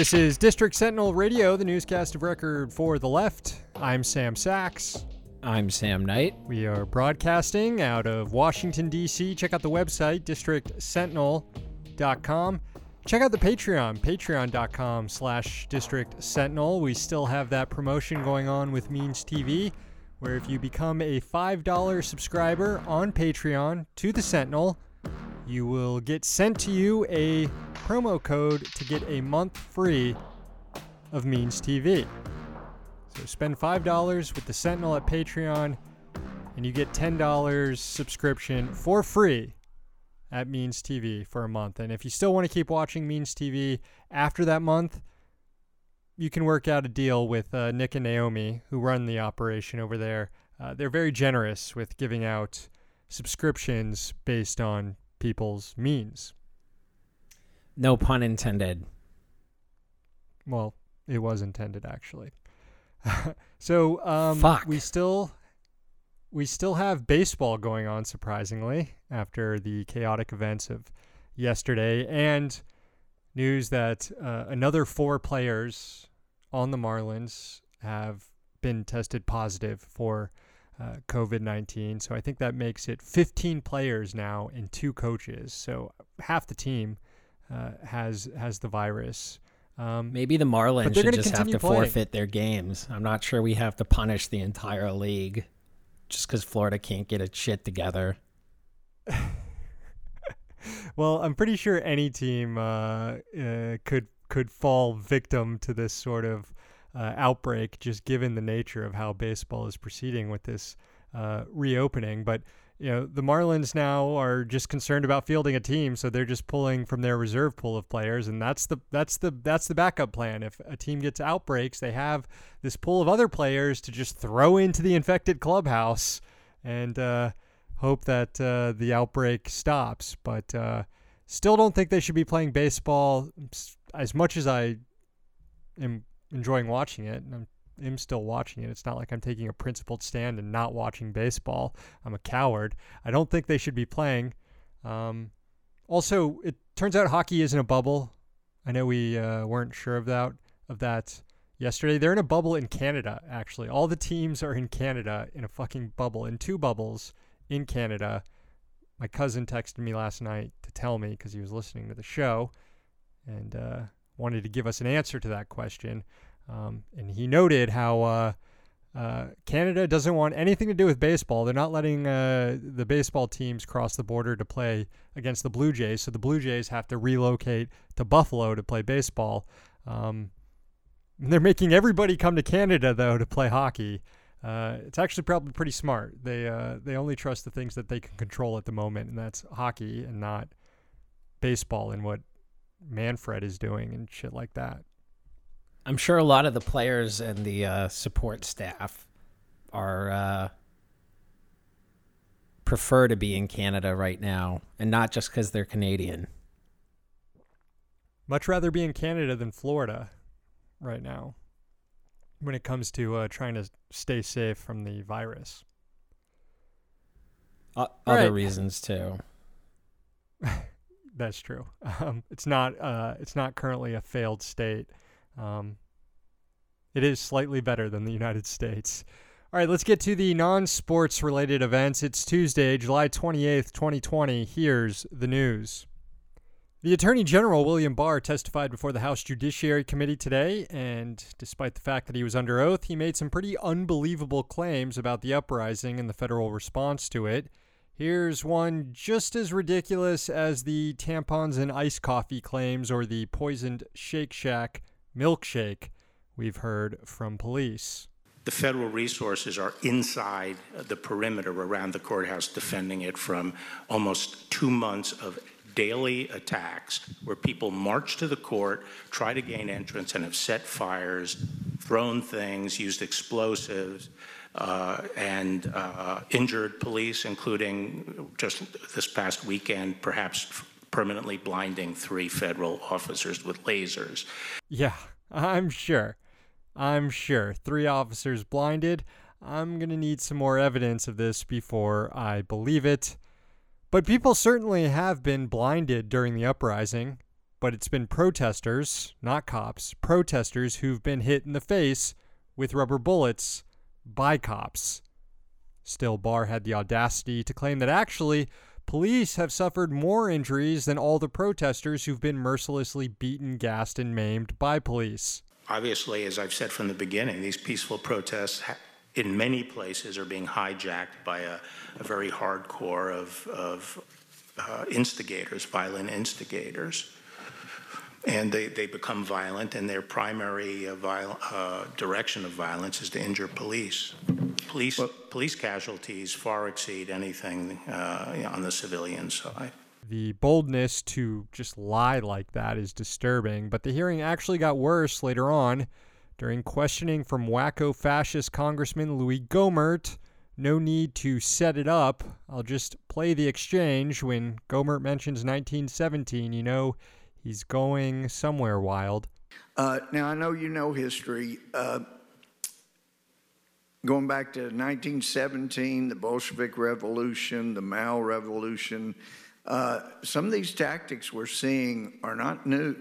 This is District Sentinel Radio, the newscast of record for the left. I'm Sam Sachs. I'm Sam Knight. We are broadcasting out of Washington, D.C. Check out the website, districtsentinel.com. Check out the Patreon, patreon.com slash district sentinel. We still have that promotion going on with Means TV, where if you become a $5 subscriber on Patreon to the Sentinel, you will get sent to you a promo code to get a month free of Means TV. So spend $5 with the Sentinel at Patreon, and you get $10 subscription for free at Means TV for a month. And if you still want to keep watching Means TV after that month, you can work out a deal with uh, Nick and Naomi, who run the operation over there. Uh, they're very generous with giving out subscriptions based on people's means. No pun intended. Well, it was intended actually. so um, we still we still have baseball going on surprisingly after the chaotic events of yesterday and news that uh, another four players on the Marlins have been tested positive for uh, COVID 19. So I think that makes it 15 players now and two coaches. So half the team uh, has has the virus. Um, Maybe the Marlins should just have to playing. forfeit their games. I'm not sure we have to punish the entire league just because Florida can't get its shit together. well, I'm pretty sure any team uh, uh, could could fall victim to this sort of uh, outbreak, just given the nature of how baseball is proceeding with this uh, reopening. But you know, the Marlins now are just concerned about fielding a team, so they're just pulling from their reserve pool of players, and that's the that's the that's the backup plan. If a team gets outbreaks, they have this pool of other players to just throw into the infected clubhouse and uh, hope that uh, the outbreak stops. But uh, still, don't think they should be playing baseball as much as I am enjoying watching it. and I'm am still watching it. It's not like I'm taking a principled stand and not watching baseball. I'm a coward. I don't think they should be playing. Um, also, it turns out hockey is in a bubble. I know we uh, weren't sure of that of that yesterday. They're in a bubble in Canada. Actually, all the teams are in Canada in a fucking bubble in two bubbles in Canada. My cousin texted me last night to tell me because he was listening to the show and uh, wanted to give us an answer to that question. Um, and he noted how uh, uh, Canada doesn't want anything to do with baseball. They're not letting uh, the baseball teams cross the border to play against the Blue Jays. So the Blue Jays have to relocate to Buffalo to play baseball. Um, they're making everybody come to Canada though to play hockey. Uh, it's actually probably pretty smart. They uh, they only trust the things that they can control at the moment, and that's hockey and not baseball and what Manfred is doing and shit like that. I'm sure a lot of the players and the uh, support staff are uh, prefer to be in Canada right now, and not just because they're Canadian. Much rather be in Canada than Florida right now when it comes to uh, trying to stay safe from the virus. O- All other right. reasons too. That's true. Um, it's not. Uh, it's not currently a failed state. Um, it is slightly better than the United States. All right, let's get to the non-sports related events. It's Tuesday, July twenty eighth, twenty twenty. Here's the news. The Attorney General William Barr testified before the House Judiciary Committee today, and despite the fact that he was under oath, he made some pretty unbelievable claims about the uprising and the federal response to it. Here's one just as ridiculous as the tampons and iced coffee claims or the poisoned Shake Shack milkshake we've heard from police. The federal resources are inside the perimeter around the courthouse, defending it from almost two months of daily attacks where people march to the court, try to gain entrance, and have set fires, thrown things, used explosives, uh, and uh, injured police, including just this past weekend, perhaps permanently blinding three federal officers with lasers. Yeah, I'm sure. I'm sure. Three officers blinded. I'm going to need some more evidence of this before I believe it. But people certainly have been blinded during the uprising. but it's been protesters, not cops, protesters who've been hit in the face with rubber bullets by cops. Still, Barr had the audacity to claim that actually, police have suffered more injuries than all the protesters who've been mercilessly beaten, gassed, and maimed by police. Obviously, as I've said from the beginning, these peaceful protests in many places are being hijacked by a, a very hardcore of, of uh, instigators, violent instigators. And they, they become violent, and their primary uh, viol- uh, direction of violence is to injure police. Police, police casualties far exceed anything uh, on the civilian side. The boldness to just lie like that is disturbing, but the hearing actually got worse later on during questioning from wacko fascist Congressman Louie Gohmert. No need to set it up. I'll just play the exchange. When Gohmert mentions 1917, you know he's going somewhere wild. Uh, now, I know you know history. Uh, going back to 1917, the Bolshevik Revolution, the Mao Revolution, uh, some of these tactics we're seeing are not new.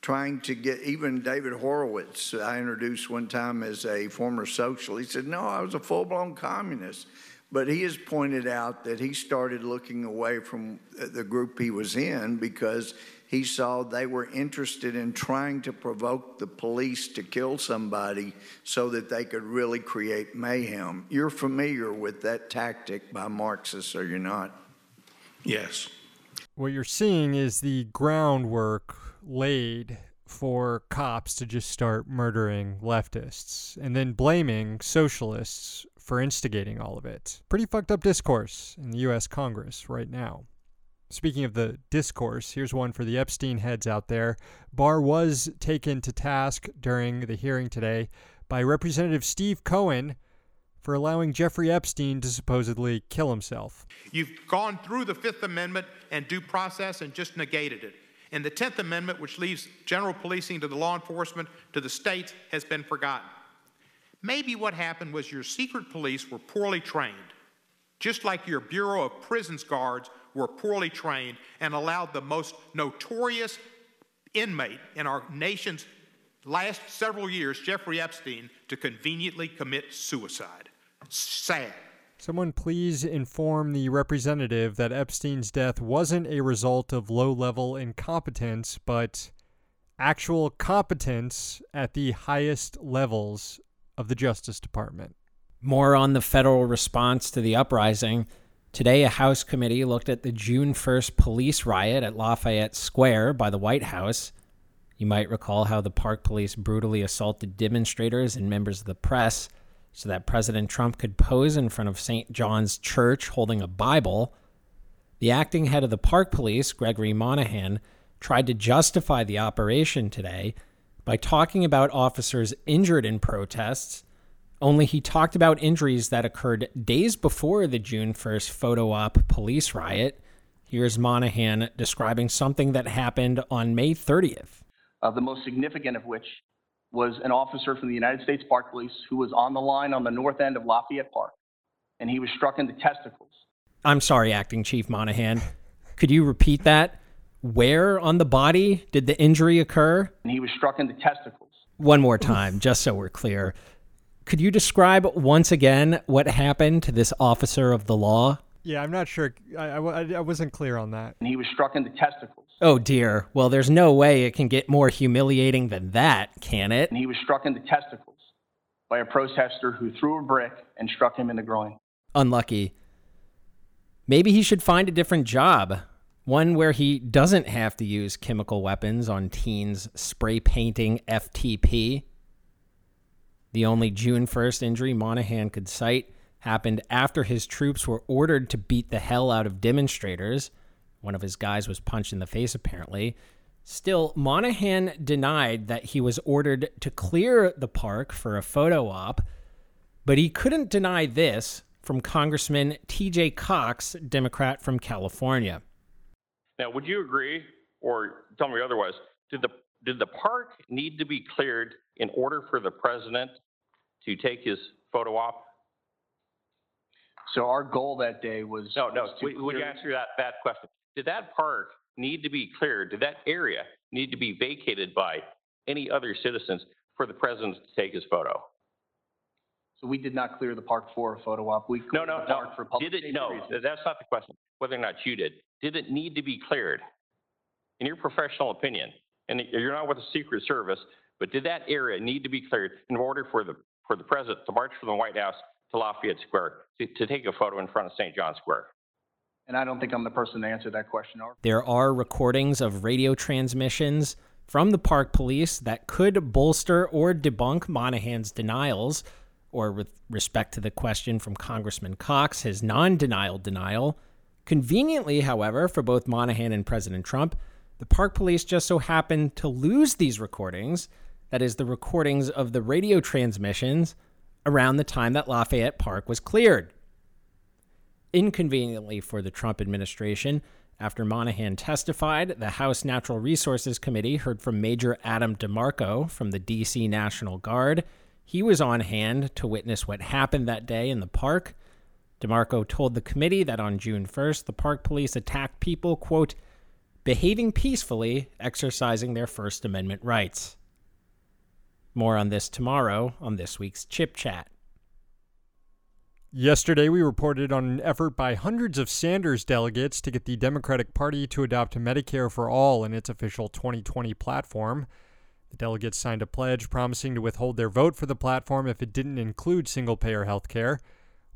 Trying to get even David Horowitz, I introduced one time as a former socialist. He said, No, I was a full blown communist. But he has pointed out that he started looking away from the group he was in because he saw they were interested in trying to provoke the police to kill somebody so that they could really create mayhem. You're familiar with that tactic by Marxists, are you not? Yes. What you're seeing is the groundwork laid for cops to just start murdering leftists and then blaming socialists for instigating all of it. Pretty fucked up discourse in the US Congress right now. Speaking of the discourse, here's one for the Epstein heads out there. Barr was taken to task during the hearing today by Representative Steve Cohen for allowing Jeffrey Epstein to supposedly kill himself. You've gone through the Fifth Amendment and due process and just negated it. And the Tenth Amendment, which leaves general policing to the law enforcement, to the states, has been forgotten. Maybe what happened was your secret police were poorly trained, just like your Bureau of Prisons guards were poorly trained and allowed the most notorious inmate in our nation's last several years, Jeffrey Epstein, to conveniently commit suicide. Sad. Someone please inform the representative that Epstein's death wasn't a result of low level incompetence, but actual competence at the highest levels of the Justice Department. More on the federal response to the uprising. Today, a House committee looked at the June 1st police riot at Lafayette Square by the White House. You might recall how the park police brutally assaulted demonstrators and members of the press so that President Trump could pose in front of St. John's Church holding a Bible. The acting head of the park police, Gregory Monahan, tried to justify the operation today by talking about officers injured in protests only he talked about injuries that occurred days before the June 1st photo op police riot. Here's Monahan describing something that happened on May 30th. Uh, the most significant of which was an officer from the United States Park Police who was on the line on the north end of Lafayette Park, and he was struck in the testicles. I'm sorry, Acting Chief Monahan. Could you repeat that? Where on the body did the injury occur? And he was struck in the testicles. One more time, just so we're clear. Could you describe once again what happened to this officer of the law? Yeah, I'm not sure. I, I, I wasn't clear on that. And he was struck in the testicles. Oh dear. Well, there's no way it can get more humiliating than that, can it? And he was struck in the testicles by a protester who threw a brick and struck him in the groin. Unlucky. Maybe he should find a different job. One where he doesn't have to use chemical weapons on teens spray painting FTP. The only June 1st injury Monahan could cite happened after his troops were ordered to beat the hell out of demonstrators. One of his guys was punched in the face, apparently. Still, Monahan denied that he was ordered to clear the park for a photo op, but he couldn't deny this from Congressman TJ Cox, Democrat from California. Now, would you agree, or tell me otherwise, did the did the park need to be cleared in order for the president to take his photo op? So our goal that day was No, no. was to Would, would you clear- answer that that question? Did that park need to be cleared? Did that area need to be vacated by any other citizens for the president to take his photo? So we did not clear the park for a photo op. We No, cleared no, the no. park for public Did it, no, reasons. that's not the question. Whether or not you did. Did it need to be cleared? In your professional opinion, and you're not with the Secret Service, but did that area need to be cleared in order for the, for the president to march from the White House to Lafayette Square to, to take a photo in front of St. John Square? And I don't think I'm the person to answer that question. There are recordings of radio transmissions from the park police that could bolster or debunk Monahan's denials, or with respect to the question from Congressman Cox, his non denial denial. Conveniently, however, for both Monahan and President Trump, the park police just so happened to lose these recordings, that is, the recordings of the radio transmissions, around the time that Lafayette Park was cleared. Inconveniently for the Trump administration, after Monahan testified, the House Natural Resources Committee heard from Major Adam DeMarco from the D.C. National Guard. He was on hand to witness what happened that day in the park. DeMarco told the committee that on June 1st, the park police attacked people, quote, behaving peacefully, exercising their First Amendment rights. More on this tomorrow on this week's Chip Chat. Yesterday, we reported on an effort by hundreds of Sanders delegates to get the Democratic Party to adopt Medicare for All in its official 2020 platform. The delegates signed a pledge promising to withhold their vote for the platform if it didn't include single payer health care.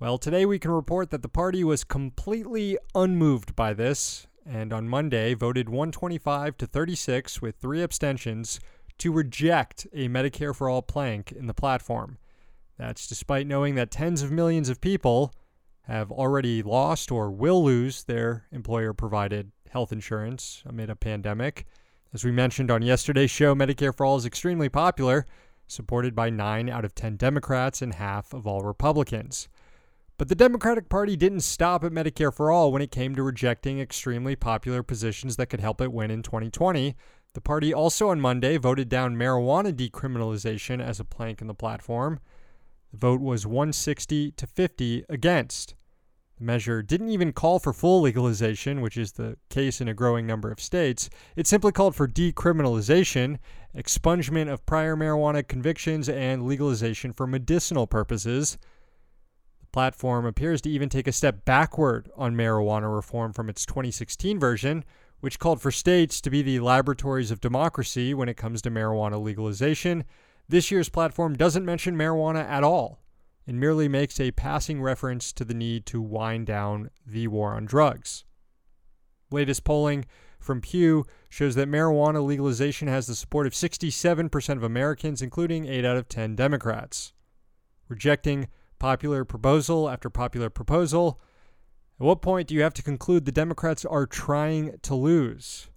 Well, today we can report that the party was completely unmoved by this, and on Monday voted 125 to 36 with three abstentions to reject a Medicare for All plank in the platform. That's despite knowing that tens of millions of people have already lost or will lose their employer provided health insurance amid a pandemic. As we mentioned on yesterday's show, Medicare for All is extremely popular, supported by 9 out of 10 Democrats and half of all Republicans. But the Democratic Party didn't stop at Medicare for All when it came to rejecting extremely popular positions that could help it win in 2020. The party also on Monday voted down marijuana decriminalization as a plank in the platform. The vote was 160 to 50 against. The measure didn't even call for full legalization, which is the case in a growing number of states. It simply called for decriminalization, expungement of prior marijuana convictions, and legalization for medicinal purposes. The platform appears to even take a step backward on marijuana reform from its 2016 version, which called for states to be the laboratories of democracy when it comes to marijuana legalization. This year's platform doesn't mention marijuana at all and merely makes a passing reference to the need to wind down the war on drugs. Latest polling from Pew shows that marijuana legalization has the support of 67% of Americans, including 8 out of 10 Democrats. Rejecting popular proposal after popular proposal, at what point do you have to conclude the Democrats are trying to lose?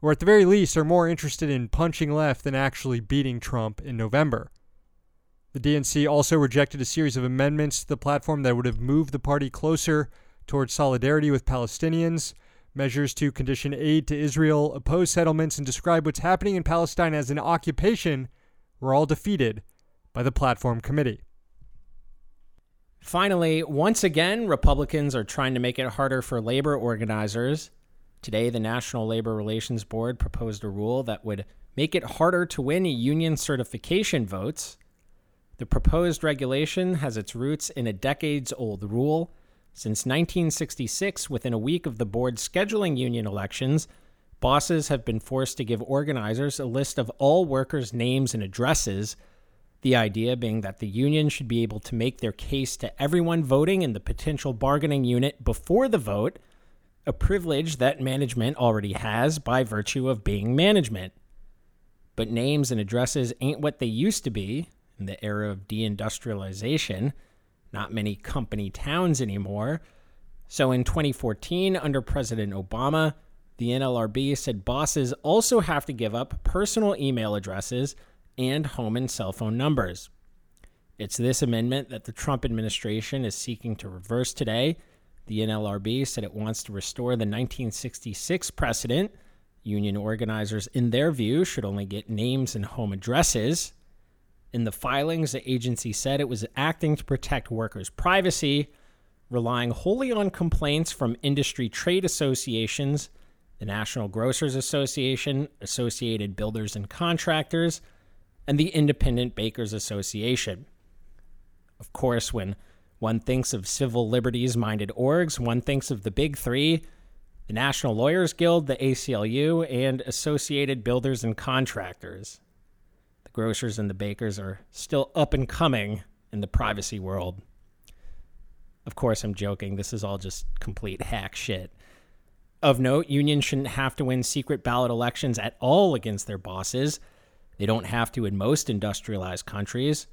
Or at the very least, are more interested in punching left than actually beating Trump in November? The DNC also rejected a series of amendments to the platform that would have moved the party closer towards solidarity with Palestinians, measures to condition aid to Israel, oppose settlements, and describe what's happening in Palestine as an occupation were all defeated by the platform committee. Finally, once again, Republicans are trying to make it harder for labor organizers. Today, the National Labor Relations Board proposed a rule that would make it harder to win union certification votes. The proposed regulation has its roots in a decades old rule. Since 1966, within a week of the board scheduling union elections, bosses have been forced to give organizers a list of all workers' names and addresses. The idea being that the union should be able to make their case to everyone voting in the potential bargaining unit before the vote, a privilege that management already has by virtue of being management. But names and addresses ain't what they used to be in the era of deindustrialization. Not many company towns anymore. So in 2014, under President Obama, the NLRB said bosses also have to give up personal email addresses and home and cell phone numbers. It's this amendment that the Trump administration is seeking to reverse today. The NLRB said it wants to restore the 1966 precedent. Union organizers, in their view, should only get names and home addresses. In the filings, the agency said it was acting to protect workers' privacy, relying wholly on complaints from industry trade associations the National Grocers Association, Associated Builders and Contractors, and the Independent Bakers Association. Of course, when one thinks of civil liberties minded orgs, one thinks of the big three the National Lawyers Guild, the ACLU, and Associated Builders and Contractors. The grocers and the bakers are still up and coming in the privacy world. Of course, I'm joking. This is all just complete hack shit. Of note, unions shouldn't have to win secret ballot elections at all against their bosses. They don't have to in most industrialized countries.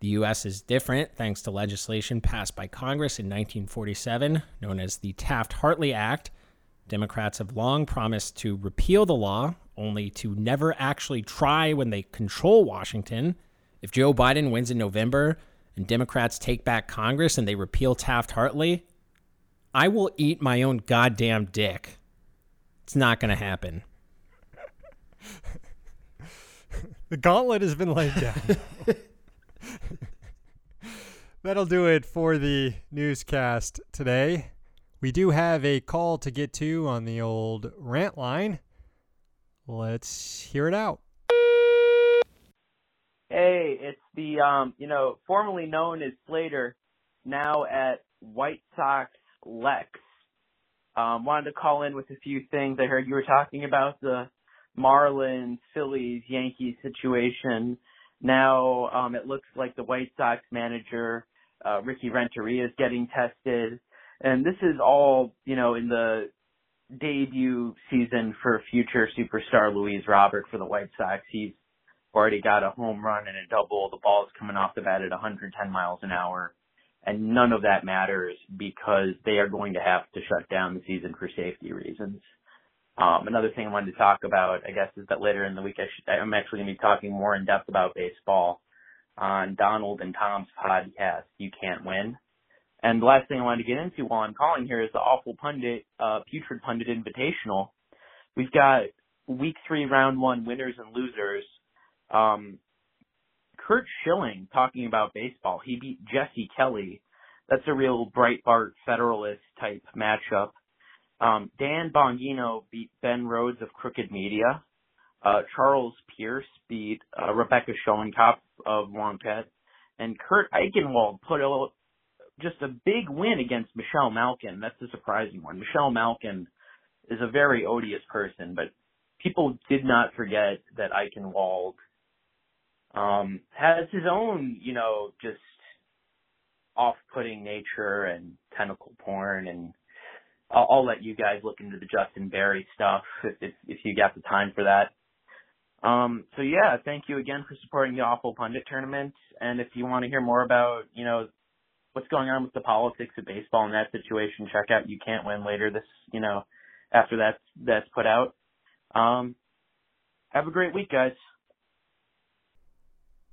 The U.S. is different thanks to legislation passed by Congress in 1947, known as the Taft Hartley Act. Democrats have long promised to repeal the law, only to never actually try when they control Washington. If Joe Biden wins in November and Democrats take back Congress and they repeal Taft Hartley, I will eat my own goddamn dick. It's not going to happen. The gauntlet has been laid down. That'll do it for the newscast today. We do have a call to get to on the old rant line. Let's hear it out. Hey, it's the um, you know, formerly known as Slater, now at White Sox Lex. Um, wanted to call in with a few things. I heard you were talking about the Marlins, Phillies, Yankees situation. Now um, it looks like the White Sox manager uh, Ricky Renteria is getting tested, and this is all you know in the debut season for future superstar Luis Robert for the White Sox. He's already got a home run and a double. The ball's coming off the bat at 110 miles an hour. And none of that matters because they are going to have to shut down the season for safety reasons. Um, another thing I wanted to talk about, I guess, is that later in the week I should, I'm actually going to be talking more in depth about baseball on Donald and Tom's podcast, You Can't Win. And the last thing I wanted to get into while I'm calling here is the awful pundit, uh, putrid pundit invitational. We've got week three, round one winners and losers. Um, Curt Schilling talking about baseball. He beat Jesse Kelly. That's a real Breitbart Federalist type matchup. Um, Dan Bongino beat Ben Rhodes of Crooked Media. Uh, Charles Pierce beat uh, Rebecca Schoenenkopf of Wonkette. And Kurt Eichenwald put a just a big win against Michelle Malkin. That's a surprising one. Michelle Malkin is a very odious person, but people did not forget that Eichenwald um, has his own, you know, just off-putting nature and tentacle porn and I'll, I'll let you guys look into the Justin Berry stuff if, if, if you got the time for that. Um, so yeah, thank you again for supporting the Awful Pundit tournament. And if you want to hear more about, you know, what's going on with the politics of baseball in that situation, check out You Can't Win later this, you know, after that's, that's put out. Um, have a great week, guys.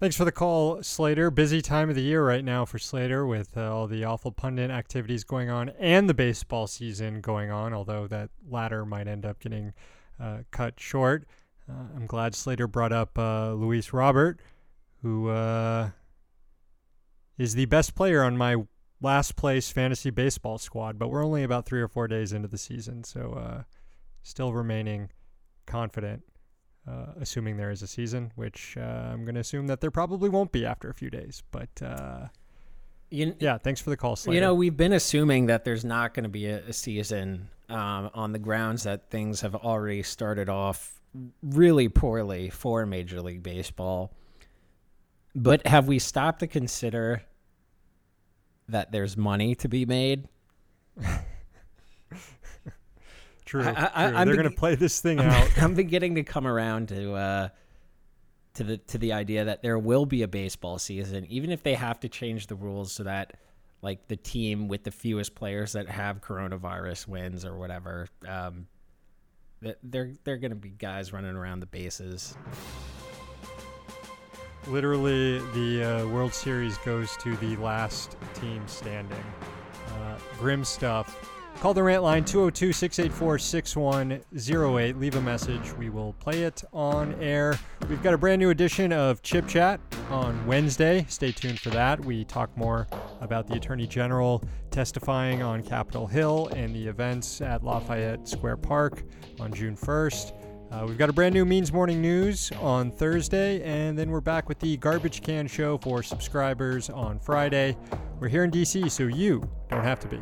Thanks for the call, Slater. Busy time of the year right now for Slater with uh, all the awful pundit activities going on and the baseball season going on, although that latter might end up getting uh, cut short. Uh, I'm glad Slater brought up uh, Luis Robert, who uh, is the best player on my last place fantasy baseball squad, but we're only about three or four days into the season, so uh, still remaining confident uh, assuming there is a season, which uh, I'm going to assume that there probably won't be after a few days. But uh, you, yeah, thanks for the call, Slater. You know, we've been assuming that there's not going to be a, a season um, on the grounds that things have already started off really poorly for Major League Baseball. But have we stopped to consider that there's money to be made? True. I, I, They're going to play this thing out. I'm beginning to come around to uh, to the to the idea that there will be a baseball season, even if they have to change the rules so that like the team with the fewest players that have coronavirus wins or whatever. Um, they're they're going to be guys running around the bases. Literally, the uh, World Series goes to the last team standing. Uh, grim stuff Call the rant line 202 684 6108. Leave a message. We will play it on air. We've got a brand new edition of Chip Chat on Wednesday. Stay tuned for that. We talk more about the Attorney General testifying on Capitol Hill and the events at Lafayette Square Park on June 1st. Uh, we've got a brand new Means Morning News on Thursday, and then we're back with the Garbage Can Show for subscribers on Friday. We're here in DC, so you don't have to be.